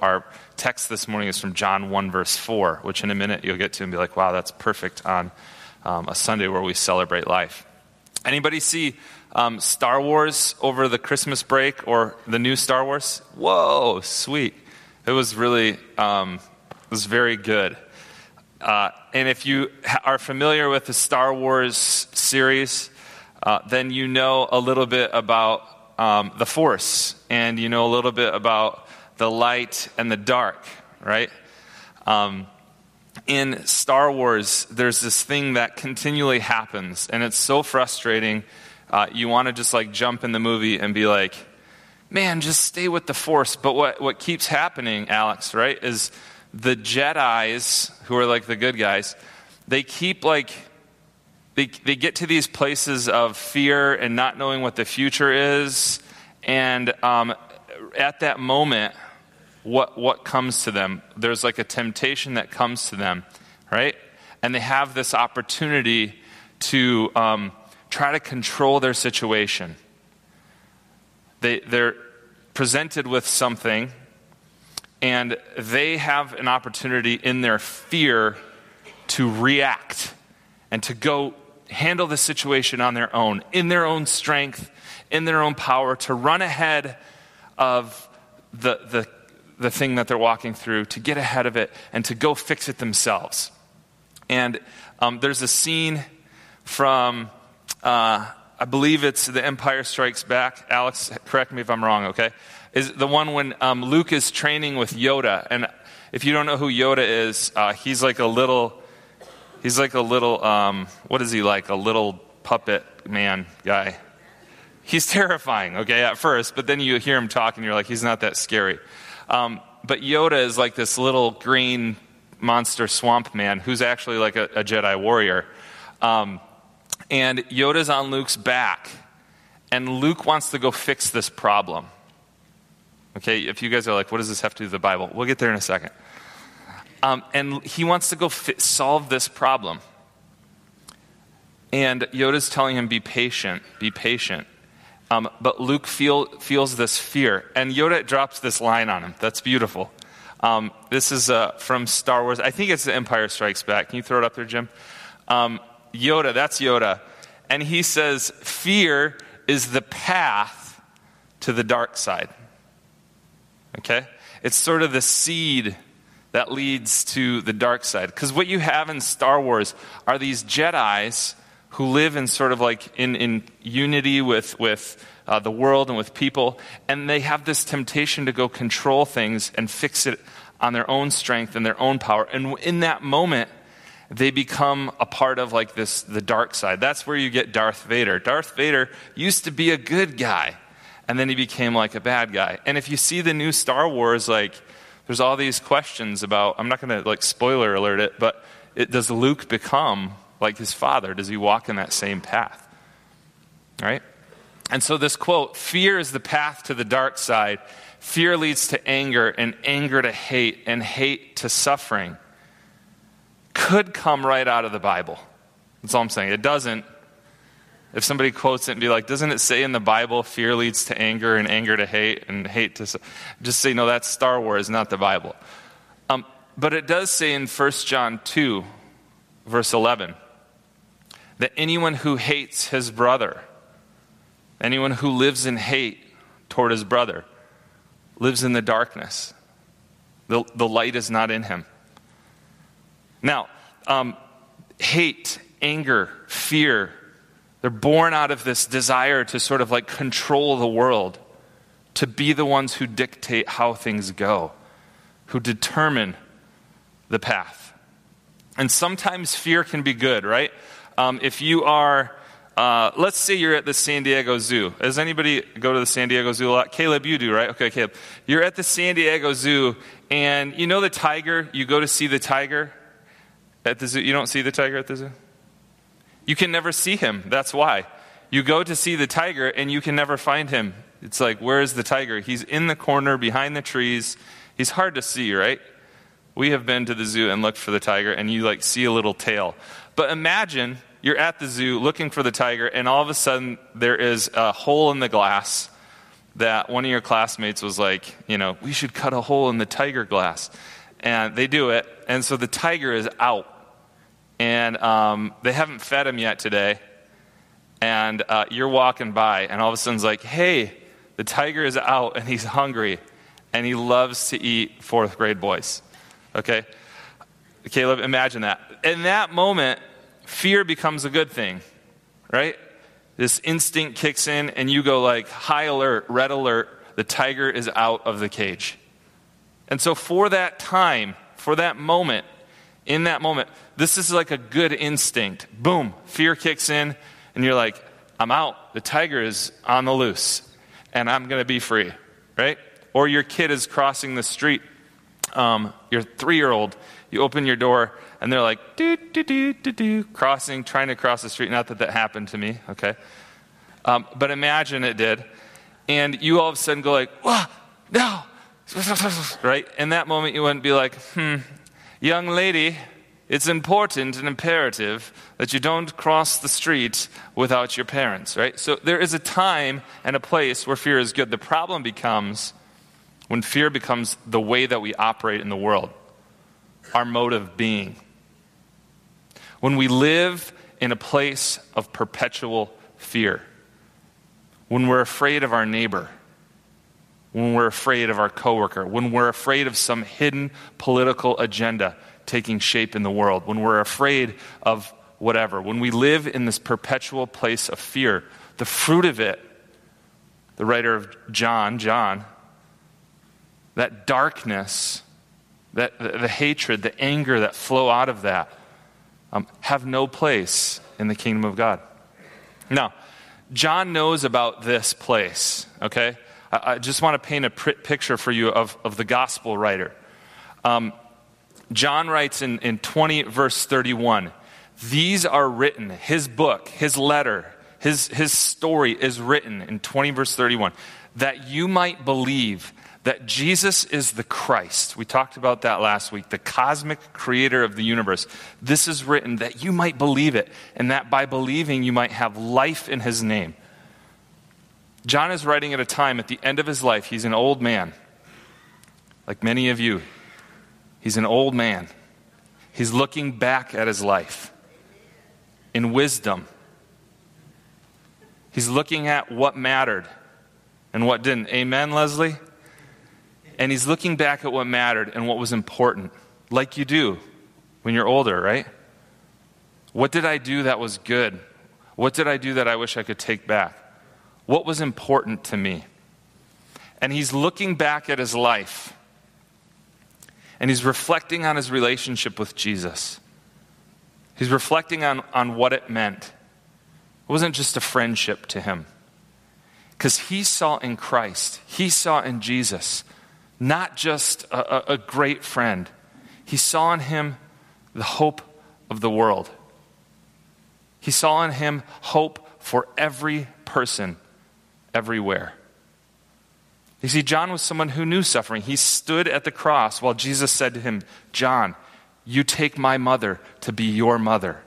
our text this morning is from John 1, verse 4, which in a minute you'll get to and be like, wow, that's perfect on um, a Sunday where we celebrate life. Anybody see um, Star Wars over the Christmas break or the new Star Wars? Whoa, sweet. It was really, um, it was very good. Uh, and if you are familiar with the Star Wars series, uh, then you know a little bit about um, the Force, and you know a little bit about the light and the dark, right? Um, in Star Wars, there's this thing that continually happens, and it's so frustrating. Uh, you want to just like jump in the movie and be like, man, just stay with the Force. But what, what keeps happening, Alex, right, is the Jedi's, who are like the good guys, they keep like, they, they get to these places of fear and not knowing what the future is. And um, at that moment, what, what comes to them? There's like a temptation that comes to them, right? And they have this opportunity to um, try to control their situation. They, they're presented with something and they have an opportunity in their fear to react and to go handle the situation on their own, in their own strength, in their own power, to run ahead of the, the, the thing that they're walking through, to get ahead of it, and to go fix it themselves. And um, there's a scene from, uh, I believe it's The Empire Strikes Back. Alex, correct me if I'm wrong, okay? is the one when um, Luke is training with Yoda. And if you don't know who Yoda is, uh, he's like a little, he's like a little, um, what is he like? A little puppet man guy. He's terrifying, okay, at first, but then you hear him talk and you're like, he's not that scary. Um, but Yoda is like this little green monster swamp man who's actually like a, a Jedi warrior. Um, and Yoda's on Luke's back, and Luke wants to go fix this problem. Okay, if you guys are like, what does this have to do with the Bible? We'll get there in a second. Um, and he wants to go fit, solve this problem. And Yoda's telling him, be patient, be patient. Um, but Luke feel, feels this fear. And Yoda drops this line on him. That's beautiful. Um, this is uh, from Star Wars. I think it's The Empire Strikes Back. Can you throw it up there, Jim? Um, Yoda, that's Yoda. And he says, Fear is the path to the dark side. Okay? It's sort of the seed that leads to the dark side. Because what you have in Star Wars are these Jedi's who live in sort of like in, in unity with, with uh, the world and with people, and they have this temptation to go control things and fix it on their own strength and their own power. And in that moment, they become a part of like this the dark side. That's where you get Darth Vader. Darth Vader used to be a good guy and then he became like a bad guy. And if you see the new Star Wars, like, there's all these questions about, I'm not going to like spoiler alert it, but it, does Luke become like his father? Does he walk in that same path? Right? And so this quote, fear is the path to the dark side. Fear leads to anger, and anger to hate, and hate to suffering, could come right out of the Bible. That's all I'm saying. It doesn't, if somebody quotes it and be like, doesn't it say in the Bible, fear leads to anger and anger to hate and hate to. Just say, no, that's Star Wars, not the Bible. Um, but it does say in 1 John 2, verse 11, that anyone who hates his brother, anyone who lives in hate toward his brother, lives in the darkness. The, the light is not in him. Now, um, hate, anger, fear, they're born out of this desire to sort of like control the world, to be the ones who dictate how things go, who determine the path. And sometimes fear can be good, right? Um, if you are, uh, let's say you're at the San Diego Zoo. Does anybody go to the San Diego Zoo a lot? Caleb, you do, right? Okay, Caleb. You're at the San Diego Zoo, and you know the tiger? You go to see the tiger at the zoo. You don't see the tiger at the zoo? You can never see him. That's why. You go to see the tiger and you can never find him. It's like, where is the tiger? He's in the corner behind the trees. He's hard to see, right? We have been to the zoo and looked for the tiger and you like see a little tail. But imagine you're at the zoo looking for the tiger and all of a sudden there is a hole in the glass that one of your classmates was like, you know, we should cut a hole in the tiger glass. And they do it. And so the tiger is out. And um, they haven't fed him yet today. And uh, you're walking by, and all of a sudden it's like, hey, the tiger is out and he's hungry and he loves to eat fourth grade boys. Okay? Caleb, imagine that. In that moment, fear becomes a good thing, right? This instinct kicks in and you go like high alert, red alert, the tiger is out of the cage. And so for that time, for that moment, in that moment, this is like a good instinct. Boom, fear kicks in and you're like, I'm out. The tiger is on the loose and I'm going to be free, right? Or your kid is crossing the street, um, your three year old, you open your door and they're like, do, do, do, do, do, crossing, trying to cross the street. Not that that happened to me, okay? Um, but imagine it did. And you all of a sudden go like, whoa, no, right? In that moment, you wouldn't be like, hmm, young lady, it's important and imperative that you don't cross the street without your parents, right? So there is a time and a place where fear is good. The problem becomes when fear becomes the way that we operate in the world, our mode of being. When we live in a place of perpetual fear, when we're afraid of our neighbor, when we're afraid of our coworker, when we're afraid of some hidden political agenda taking shape in the world, when we're afraid of whatever, when we live in this perpetual place of fear, the fruit of it, the writer of John, John, that darkness, that the, the hatred, the anger that flow out of that, um, have no place in the kingdom of God. Now, John knows about this place, okay? I, I just want to paint a pr- picture for you of, of the gospel writer. Um, John writes in, in 20, verse 31, these are written, his book, his letter, his, his story is written in 20, verse 31, that you might believe that Jesus is the Christ. We talked about that last week, the cosmic creator of the universe. This is written that you might believe it, and that by believing you might have life in his name. John is writing at a time at the end of his life. He's an old man, like many of you. He's an old man. He's looking back at his life in wisdom. He's looking at what mattered and what didn't. Amen, Leslie? And he's looking back at what mattered and what was important, like you do when you're older, right? What did I do that was good? What did I do that I wish I could take back? What was important to me? And he's looking back at his life and he's reflecting on his relationship with Jesus. He's reflecting on, on what it meant. It wasn't just a friendship to him. Because he saw in Christ, he saw in Jesus not just a, a, great friend, he saw in him the hope of the world. He saw in him hope for every person, everywhere. You see, John was someone who knew suffering. He stood at the cross while Jesus said to him, John, you take my mother to be your mother.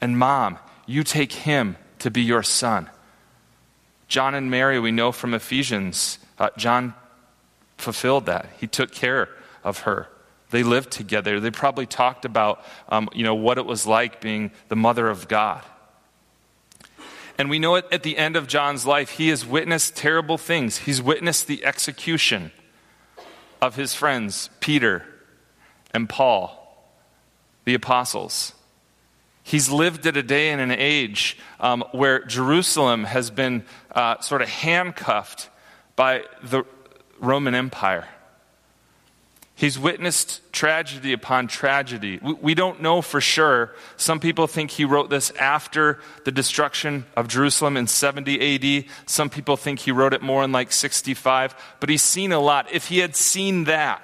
And mom, you take him to be your son. John and Mary, we know from Ephesians, uh, John fulfilled that. He took care of her. They lived together. They probably talked about um, you know, what it was like being the mother of God. And we know it at the end of John's life, he has witnessed terrible things. He's witnessed the execution of his friends, Peter and Paul, the apostles. He's lived at a day and an age um, where Jerusalem has been uh, sort of handcuffed by the Roman Empire. He's witnessed tragedy upon tragedy. We don't know for sure. Some people think he wrote this after the destruction of Jerusalem in 70 AD. Some people think he wrote it more in like 65. But he's seen a lot. If he had seen that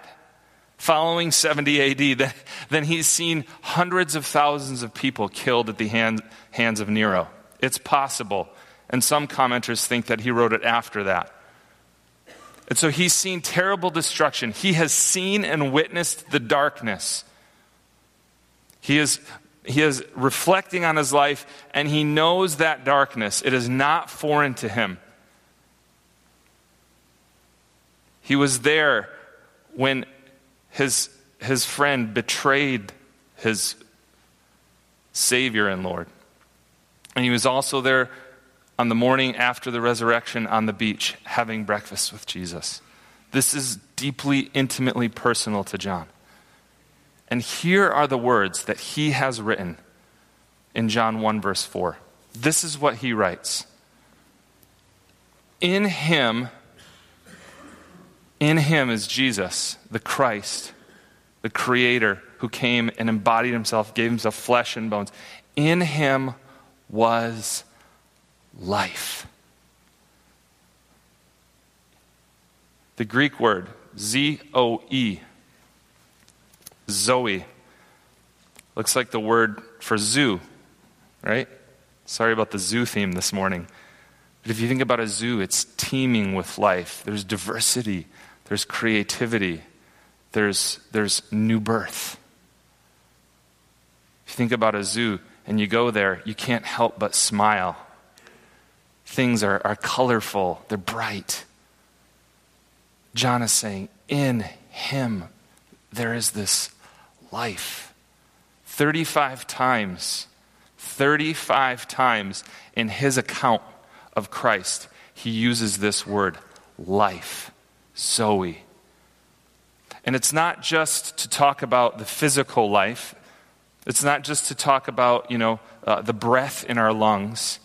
following 70 AD, then, he's seen hundreds of thousands of people killed at the hand, hands of Nero. It's possible. And some commenters think that he wrote it after that. And so he's seen terrible destruction. He has seen and witnessed the darkness. He is, he is reflecting on his life and he knows that darkness. It is not foreign to him. He was there when his, his friend betrayed his Savior and Lord. And he was also there on the morning after the resurrection on the beach having breakfast with Jesus. This is deeply, intimately personal to John. And here are the words that he has written in John 1, verse 4. This is what he writes In him, in him is Jesus, the Christ, the Creator, who came and embodied himself, gave himself flesh and bones. In him was life. The Greek word, Z O E, Zoe, looks like the word for zoo, right? Sorry about the zoo theme this morning. But if you think about a zoo, it's teeming with life. There's diversity, there's creativity, there's, there's new birth. If you think about a zoo and you go there, you can't help but smile. Things are, are colorful, they're bright. John is saying, In him there is this life. 35 times, 35 times in his account of Christ, he uses this word, life, Zoe. And it's not just to talk about the physical life, it's not just to talk about, you know, uh, the breath in our lungs.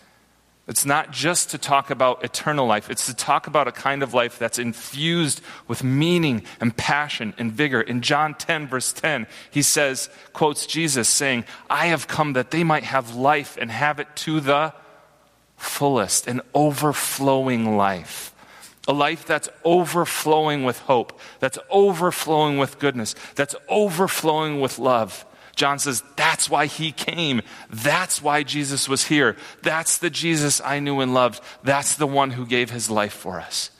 It's not just to talk about eternal life. It's to talk about a kind of life that's infused with meaning and passion and vigor. In John 10, verse 10, he says, quotes Jesus saying, I have come that they might have life and have it to the fullest, an overflowing life. A life that's overflowing with hope, that's overflowing with goodness, that's overflowing with love. John says, That's why he came. That's why Jesus was here. That's the Jesus I knew and loved. That's the one who gave his life for us.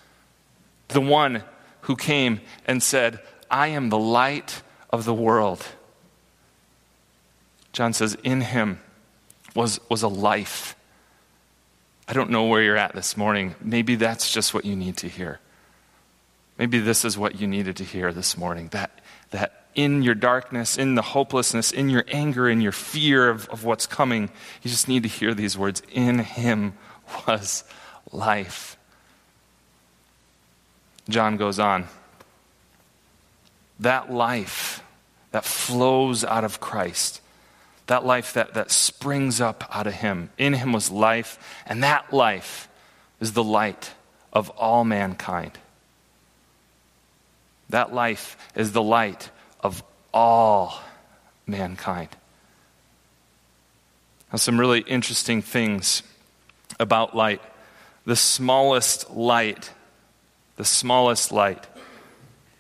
The one who came and said, I am the light of the world. John says, In him was, was a life. I don't know where you're at this morning. Maybe that's just what you need to hear. Maybe this is what you needed to hear this morning that, that in your darkness, in the hopelessness, in your anger, in your fear of, of what's coming, you just need to hear these words In him was life. John goes on. That life that flows out of Christ, that life that, that springs up out of him, in him was life, and that life is the light of all mankind. That life is the light of all mankind. Now, some really interesting things about light. The smallest light, the smallest light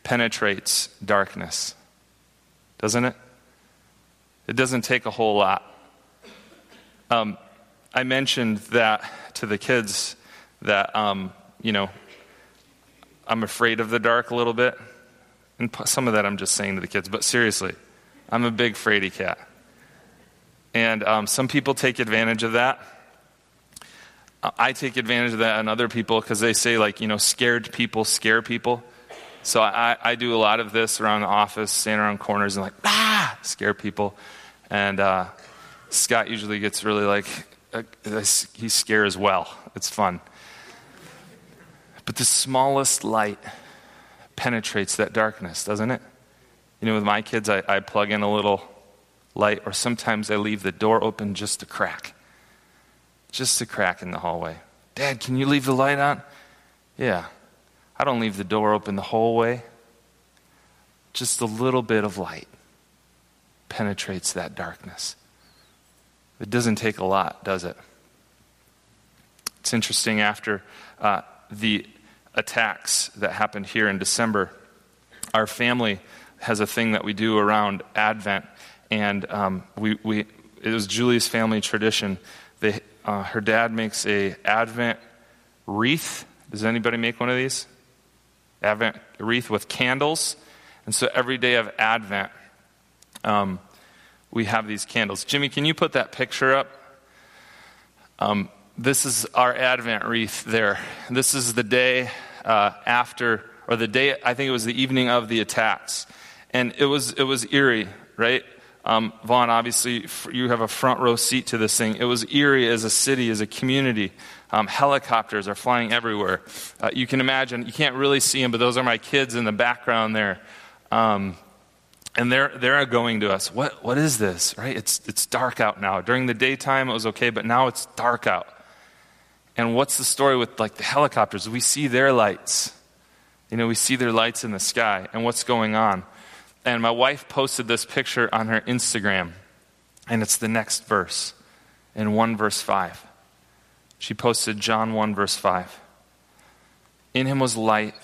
penetrates darkness, doesn't it? It doesn't take a whole lot. Um, I mentioned that to the kids that, um, you know, I'm afraid of the dark a little bit. And some of that I'm just saying to the kids, but seriously, I'm a big fraidy cat. And um, some people take advantage of that. I take advantage of that on other people because they say, like, you know, scared people scare people. So I, I do a lot of this around the office, standing around corners and like, ah, scare people. And uh, Scott usually gets really like, uh, he's scared as well. It's fun. But the smallest light penetrates that darkness, doesn't it? You know, with my kids, I, I plug in a little light, or sometimes I leave the door open just a crack. Just a crack in the hallway. Dad, can you leave the light on? Yeah. I don't leave the door open the whole way. Just a little bit of light penetrates that darkness. It doesn't take a lot, does it? It's interesting after uh, the attacks that happened here in December, our family has a thing that we do around Advent, and um, we, we, it was Julie's family tradition. They, uh, her dad makes a Advent wreath. Does anybody make one of these? Advent wreath with candles. And so every day of Advent, um, we have these candles. Jimmy, can you put that picture up? Um, this is our Advent wreath there. This is the day uh, after or the day, I think it was the evening of the attacks. And it was, it was eerie, right? Um, Vaughn, obviously, you have a front row seat to this thing. It was eerie as a city, as a community. Um, helicopters are flying everywhere. Uh, you can imagine, you can't really see them, but those are my kids in the background there. Um, and they're, they're going to us, what, what is this, right? It's, it's dark out now. During the daytime, it was okay, but now it's dark out. And what's the story with like the helicopters? We see their lights. You know, we see their lights in the sky and what's going on. And my wife posted this picture on her Instagram, and it's the next verse in 1 verse 5. She posted John 1 verse 5. In him was light,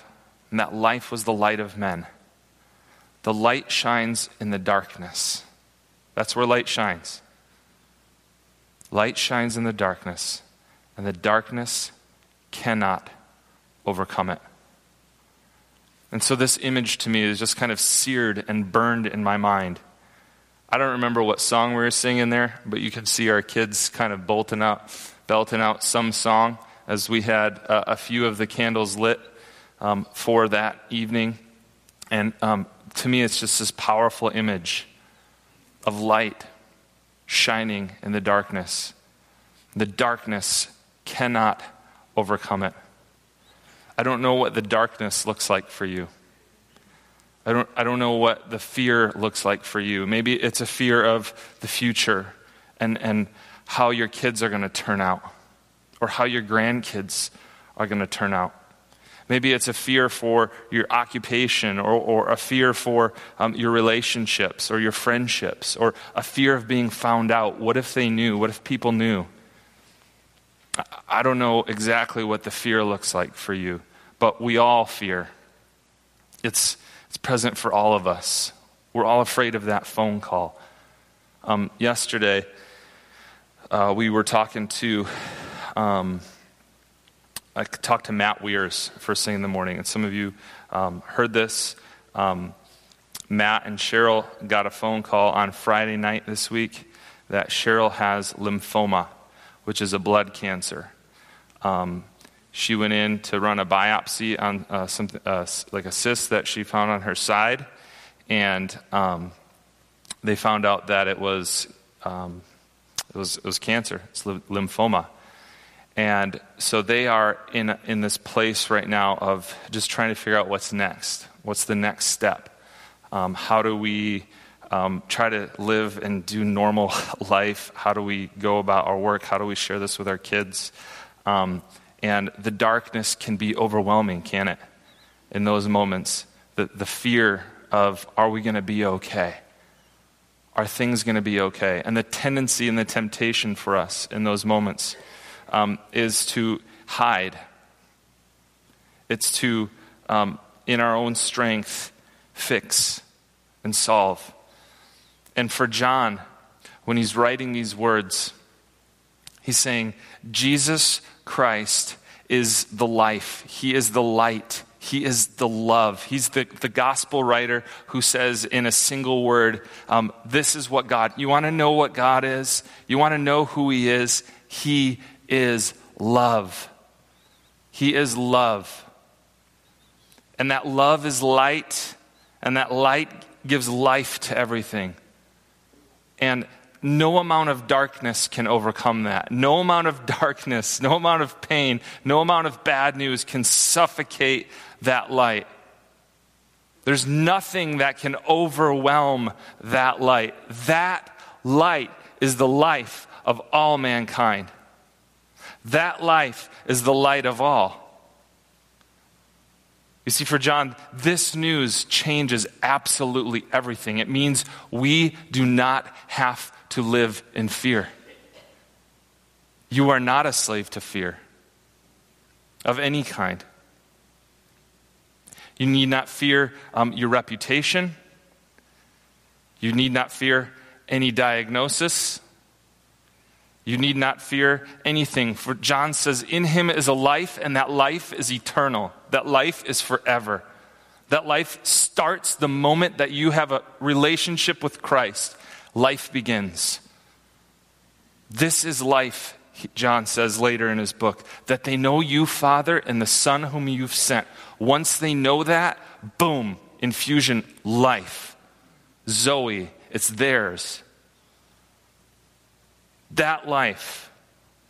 and that life was the light of men. The light shines in the darkness. That's where light shines. Light shines in the darkness, and the darkness cannot overcome it. And so this image to me is just kind of seared and burned in my mind. I don't remember what song we were singing there, but you can see our kids kind of bolting out, belting out some song as we had uh, a few of the candles lit um, for that evening. And um, to me, it's just this powerful image of light shining in the darkness. The darkness cannot overcome it. I don't know what the darkness looks like for you. I don't, I don't know what the fear looks like for you. Maybe it's a fear of the future and, and how your kids are going to turn out or how your grandkids are going to turn out. Maybe it's a fear for your occupation or, or a fear for um, your relationships or your friendships or a fear of being found out. What if they knew? What if people knew? I don't know exactly what the fear looks like for you but we all fear. It's, it's present for all of us. We're all afraid of that phone call. Um, yesterday, uh, we were talking to, um, I talked to Matt Weirs first thing in the morning, and some of you um, heard this. Um, Matt and Cheryl got a phone call on Friday night this week that Cheryl has lymphoma, which is a blood cancer. Um, she went in to run a biopsy on uh, some, uh, like a cyst that she found on her side, and um, they found out that it was, um, it was, it was cancer, it's lymphoma. And so they are in, in this place right now of just trying to figure out what's next. What's the next step? Um, how do we um, try to live and do normal life? How do we go about our work? How do we share this with our kids? Um, and the darkness can be overwhelming, can it? In those moments, the, the fear of, are we going to be okay? Are things going to be okay? And the tendency and the temptation for us in those moments um, is to hide. It's to, um, in our own strength, fix and solve. And for John, when he's writing these words, he's saying, Jesus Christ is the life, He is the light. He is the love. He's the, the gospel writer who says in a single word, um, This is what God, you want to know what God is? You want to know who He is? He is love. He is love. And that love is light, and that light gives life to everything. And no amount of darkness can overcome that. No amount of darkness, no amount of pain, no amount of bad news can suffocate that light. There's nothing that can overwhelm that light. That light is the life of all mankind. That life is the light of all. You see, for John, this news changes absolutely everything. It means we do not have to live in fear. You are not a slave to fear of any kind. You need not fear um, your reputation. You need not fear any diagnosis. You need not fear anything. For John says, In him is a life, and that life is eternal. That life is forever. That life starts the moment that you have a relationship with Christ life begins. This is life John says later in his book, that they know you, Father, and the Son whom you've sent. Once they know that, boom, infusion, life. Zoe, it's theirs. That life,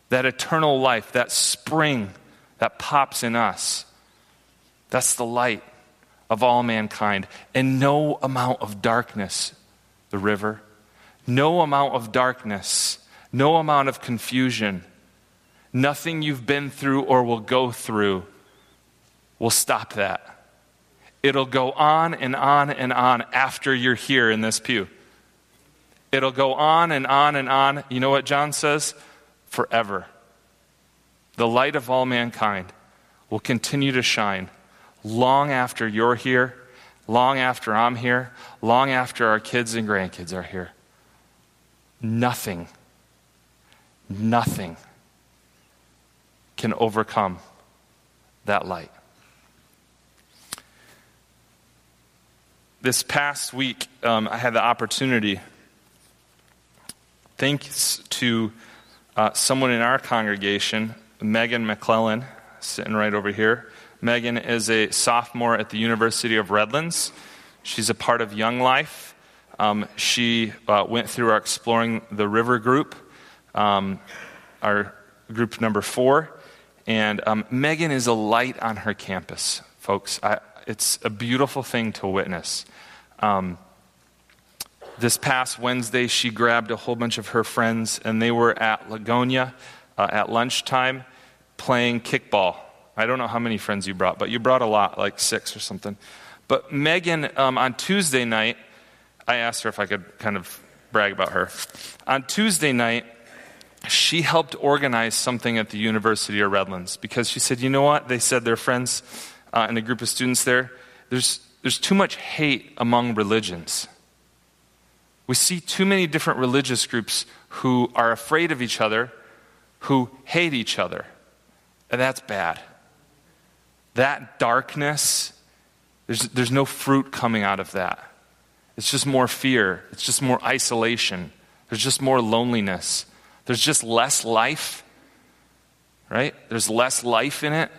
that eternal life, that spring that pops in us, that's the light of all mankind. And no amount of darkness, the river, no amount of darkness, no amount of confusion, nothing you've been through or will go through will stop that. It'll go on and on and on after you're here in this pew. It'll go on and on and on. You know what John says? Forever. The light of all mankind will continue to shine long after you're here, long after I'm here, long after our kids and grandkids are here. Nothing, nothing can overcome that light. This past week, um, I had the opportunity, thanks to uh, someone in our congregation, Megan McClellan, sitting right over here. Megan is a sophomore at the University of Redlands. She's a part of Young Life. Um, she uh, went through our Exploring the River group, um, our group number four. And um, Megan is a light on her campus, folks. I, it's a beautiful thing to witness. Um, this past Wednesday, she grabbed a whole bunch of her friends, and they were at Lagonia uh, at lunchtime playing kickball. I don't know how many friends you brought, but you brought a lot, like six or something. But Megan, um, on Tuesday night, I asked her if I could kind of brag about her. On Tuesday night, she helped organize something at the University of Redlands because she said, you know what? They said their friends uh, and a group of students there, there's, there's too much hate among religions. We see too many different religious groups who are afraid of each other, who hate each other. And that's bad. That darkness, there's, there's no fruit coming out of that. It's just more fear, it's just more isolation, there's just more loneliness, there's just less life, right? There's less life in it,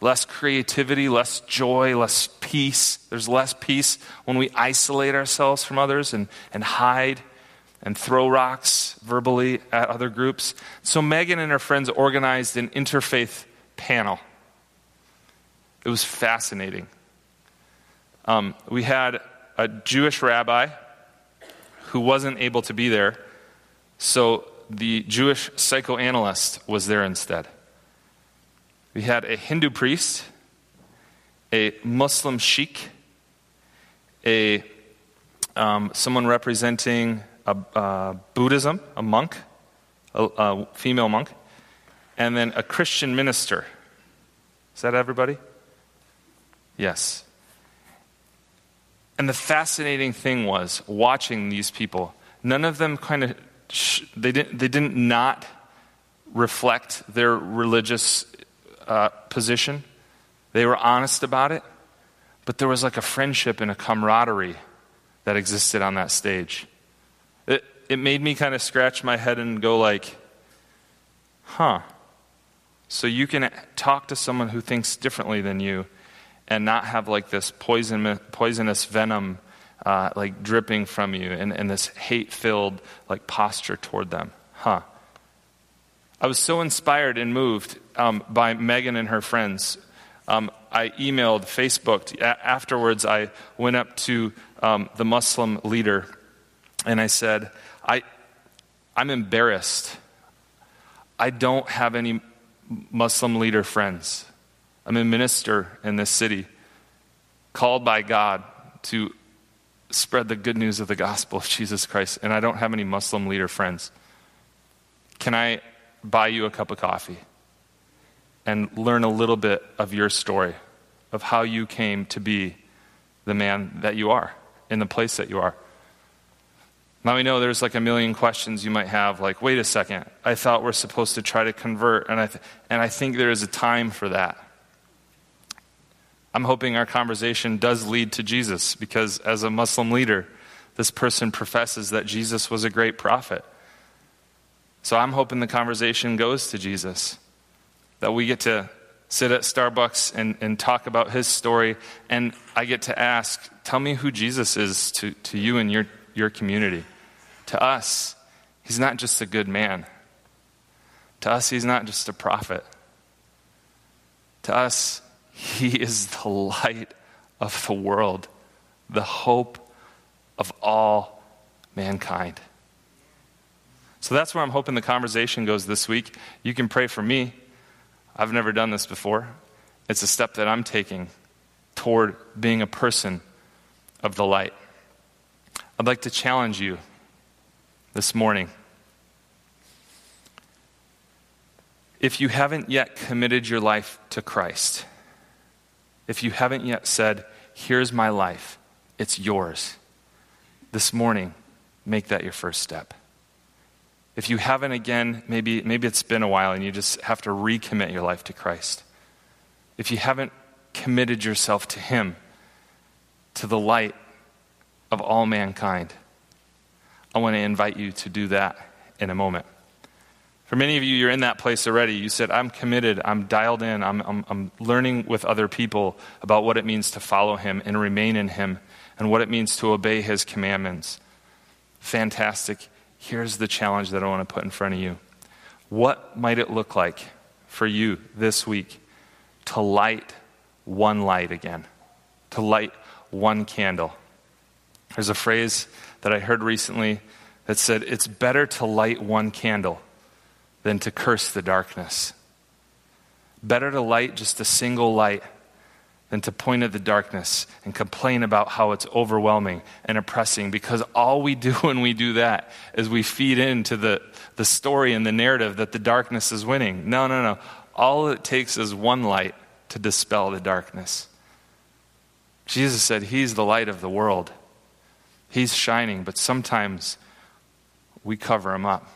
less creativity, less joy, less peace. There's less peace when we isolate ourselves from others and, and hide and throw rocks verbally at other groups. So Megan and her friends organized an interfaith panel. It was fascinating. Um, we had a Jewish rabbi who wasn't able to be there, so the Jewish psychoanalyst was there instead. We had a Hindu priest, a Muslim sheikh, a um, someone representing a, uh, Buddhism, a monk, a, a female monk, and then a Christian minister. Is that everybody? Yes. And the fascinating thing was watching these people. None of them kind of sh- they didn't they didn't not reflect their religious uh, position. They were honest about it, but there was like a friendship and a camaraderie that existed on that stage. It, it made me kind of scratch my head and go like, huh, so you can talk to someone who thinks differently than you and not have like this poison, poisonous venom uh, like dripping from you and, and this hate filled like posture toward them. Huh. I was so inspired and moved um, by Megan and her friends. Um, I emailed, Facebooked. A- afterwards, I went up to um, the Muslim leader and I said, I, I'm embarrassed. I don't have any Muslim leader friends. I'm a minister in this city, called by God to spread the good news of the gospel of Jesus Christ, and I don't have any Muslim leader friends. Can I buy you a cup of coffee and learn a little bit of your story, of how you came to be the man that you are, in the place that you are? Now we know there's like a million questions you might have, like, wait a second, I thought we're supposed to try to convert, and I, th- and I think there is a time for that. I'm hoping our conversation does lead to Jesus, because as a Muslim leader, this person professes that Jesus was a great prophet. So I'm hoping the conversation goes to Jesus, that we get to sit at Starbucks and, and talk about his story, and I get to ask, tell me who Jesus is to, to you and your, your community. To us, he's not just a good man. To us, he's not just a prophet. To us, he is the light of the world, the hope of all mankind. So that's where I'm hoping the conversation goes this week. You can pray for me. I've never done this before. It's a step that I'm taking toward being a person of the light. I'd like to challenge you this morning. If you haven't yet committed your life to Christ, if you haven't yet said, Here's my life, it's yours, this morning, make that your first step. If you haven't again, maybe, maybe it's been a while and you just have to recommit your life to Christ. If you haven't committed yourself to Him, to the light of all mankind, I want to invite you to do that in a moment. For many of you, you're in that place already. You said, I'm committed, I'm dialed in, I'm, I'm, I'm learning with other people about what it means to follow Him and remain in Him and what it means to obey His commandments. Fantastic here's the challenge that I want to put in front of you. What might it look like for you this week to light one light again? To light one candle. There's a phrase that I heard recently that said, It's better to light one candle than to curse the darkness. Better to light just a single light than to point at the darkness and complain about how it's overwhelming and oppressing because all we do when we do that is we feed into the, the story and the narrative that the darkness is winning. No, no, no. All it takes is one light to dispel the darkness. Jesus said, He's the light of the world. He's shining, but sometimes we cover him up.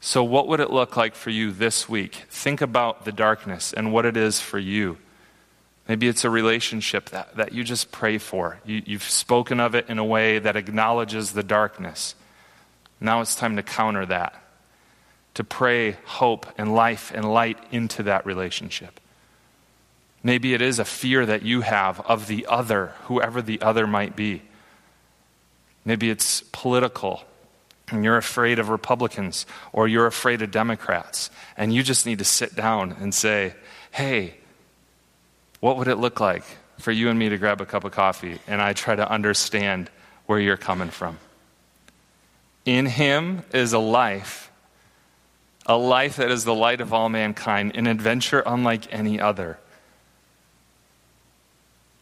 So, what would it look like for you this week? Think about the darkness and what it is for you. Maybe it's a relationship that, that you just pray for. You, you've spoken of it in a way that acknowledges the darkness. Now it's time to counter that, to pray hope and life and light into that relationship. Maybe it is a fear that you have of the other, whoever the other might be. Maybe it's political, and you're afraid of Republicans, or you're afraid of Democrats, and you just need to sit down and say, hey, what would it look like for you and me to grab a cup of coffee and I try to understand where you're coming from? In Him is a life, a life that is the light of all mankind, an adventure unlike any other.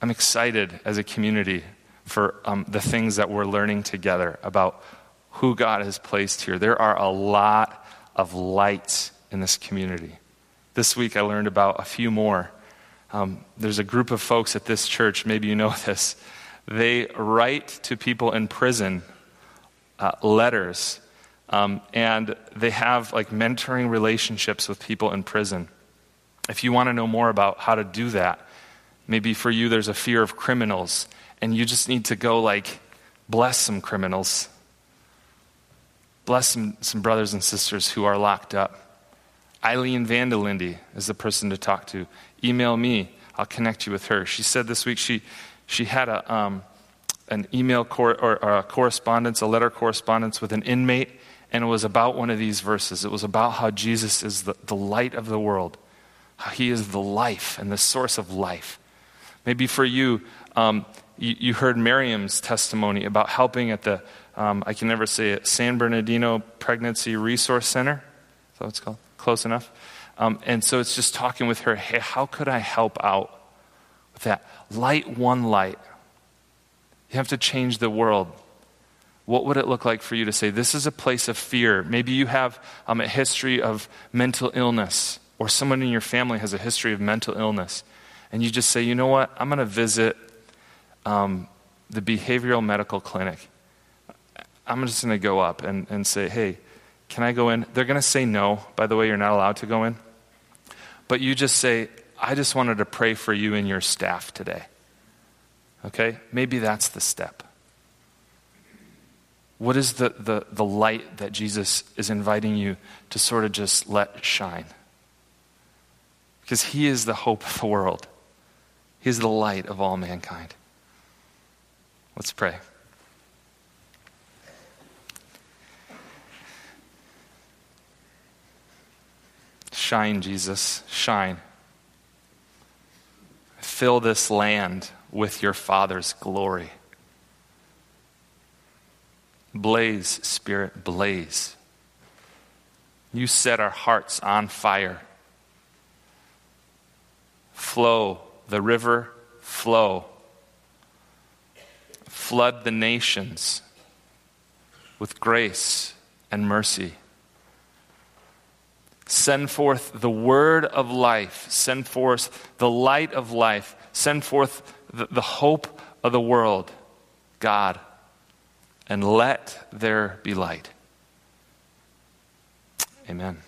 I'm excited as a community for um, the things that we're learning together about who God has placed here. There are a lot of lights in this community. This week I learned about a few more um, there's a group of folks at this church, maybe you know this. They write to people in prison uh, letters, um, and they have like mentoring relationships with people in prison. If you want to know more about how to do that, maybe for you there's a fear of criminals, and you just need to go like bless some criminals, bless some, some brothers and sisters who are locked up. Eileen Vandelindy is the person to talk to email me. I'll connect you with her. She said this week she, she had a, um, an email cor- or, or a correspondence, a letter correspondence with an inmate, and it was about one of these verses. It was about how Jesus is the, the light of the world, how he is the life and the source of life. Maybe for you, um, you, you, heard Miriam's testimony about helping at the, um, I can never say it, San Bernardino Pregnancy Resource Center. Is that what it's called? Close enough? Um, and so it's just talking with her hey, how could I help out with that? Light one light. You have to change the world. What would it look like for you to say, This is a place of fear? Maybe you have um, a history of mental illness, or someone in your family has a history of mental illness. And you just say, You know what? I'm going to visit um, the behavioral medical clinic. I'm just going to go up and, and say, Hey, can I go in? They're going to say no. By the way, you're not allowed to go in but you just say, I just wanted to pray for you and your staff today. Okay? Maybe that's the step. What is the, the, the light that Jesus is inviting you to sort of just let shine? Because he is the hope of the world, he is the light of all mankind. Let's pray. Shine, Jesus, shine. Fill this land with your Father's glory. Blaze, Spirit, blaze. You set our hearts on fire. Flow, the river, flow. Flood the nations with grace and mercy. Send forth the word of life. Send forth the light of life. Send forth the, the hope of the world, God and let there be light. Amen.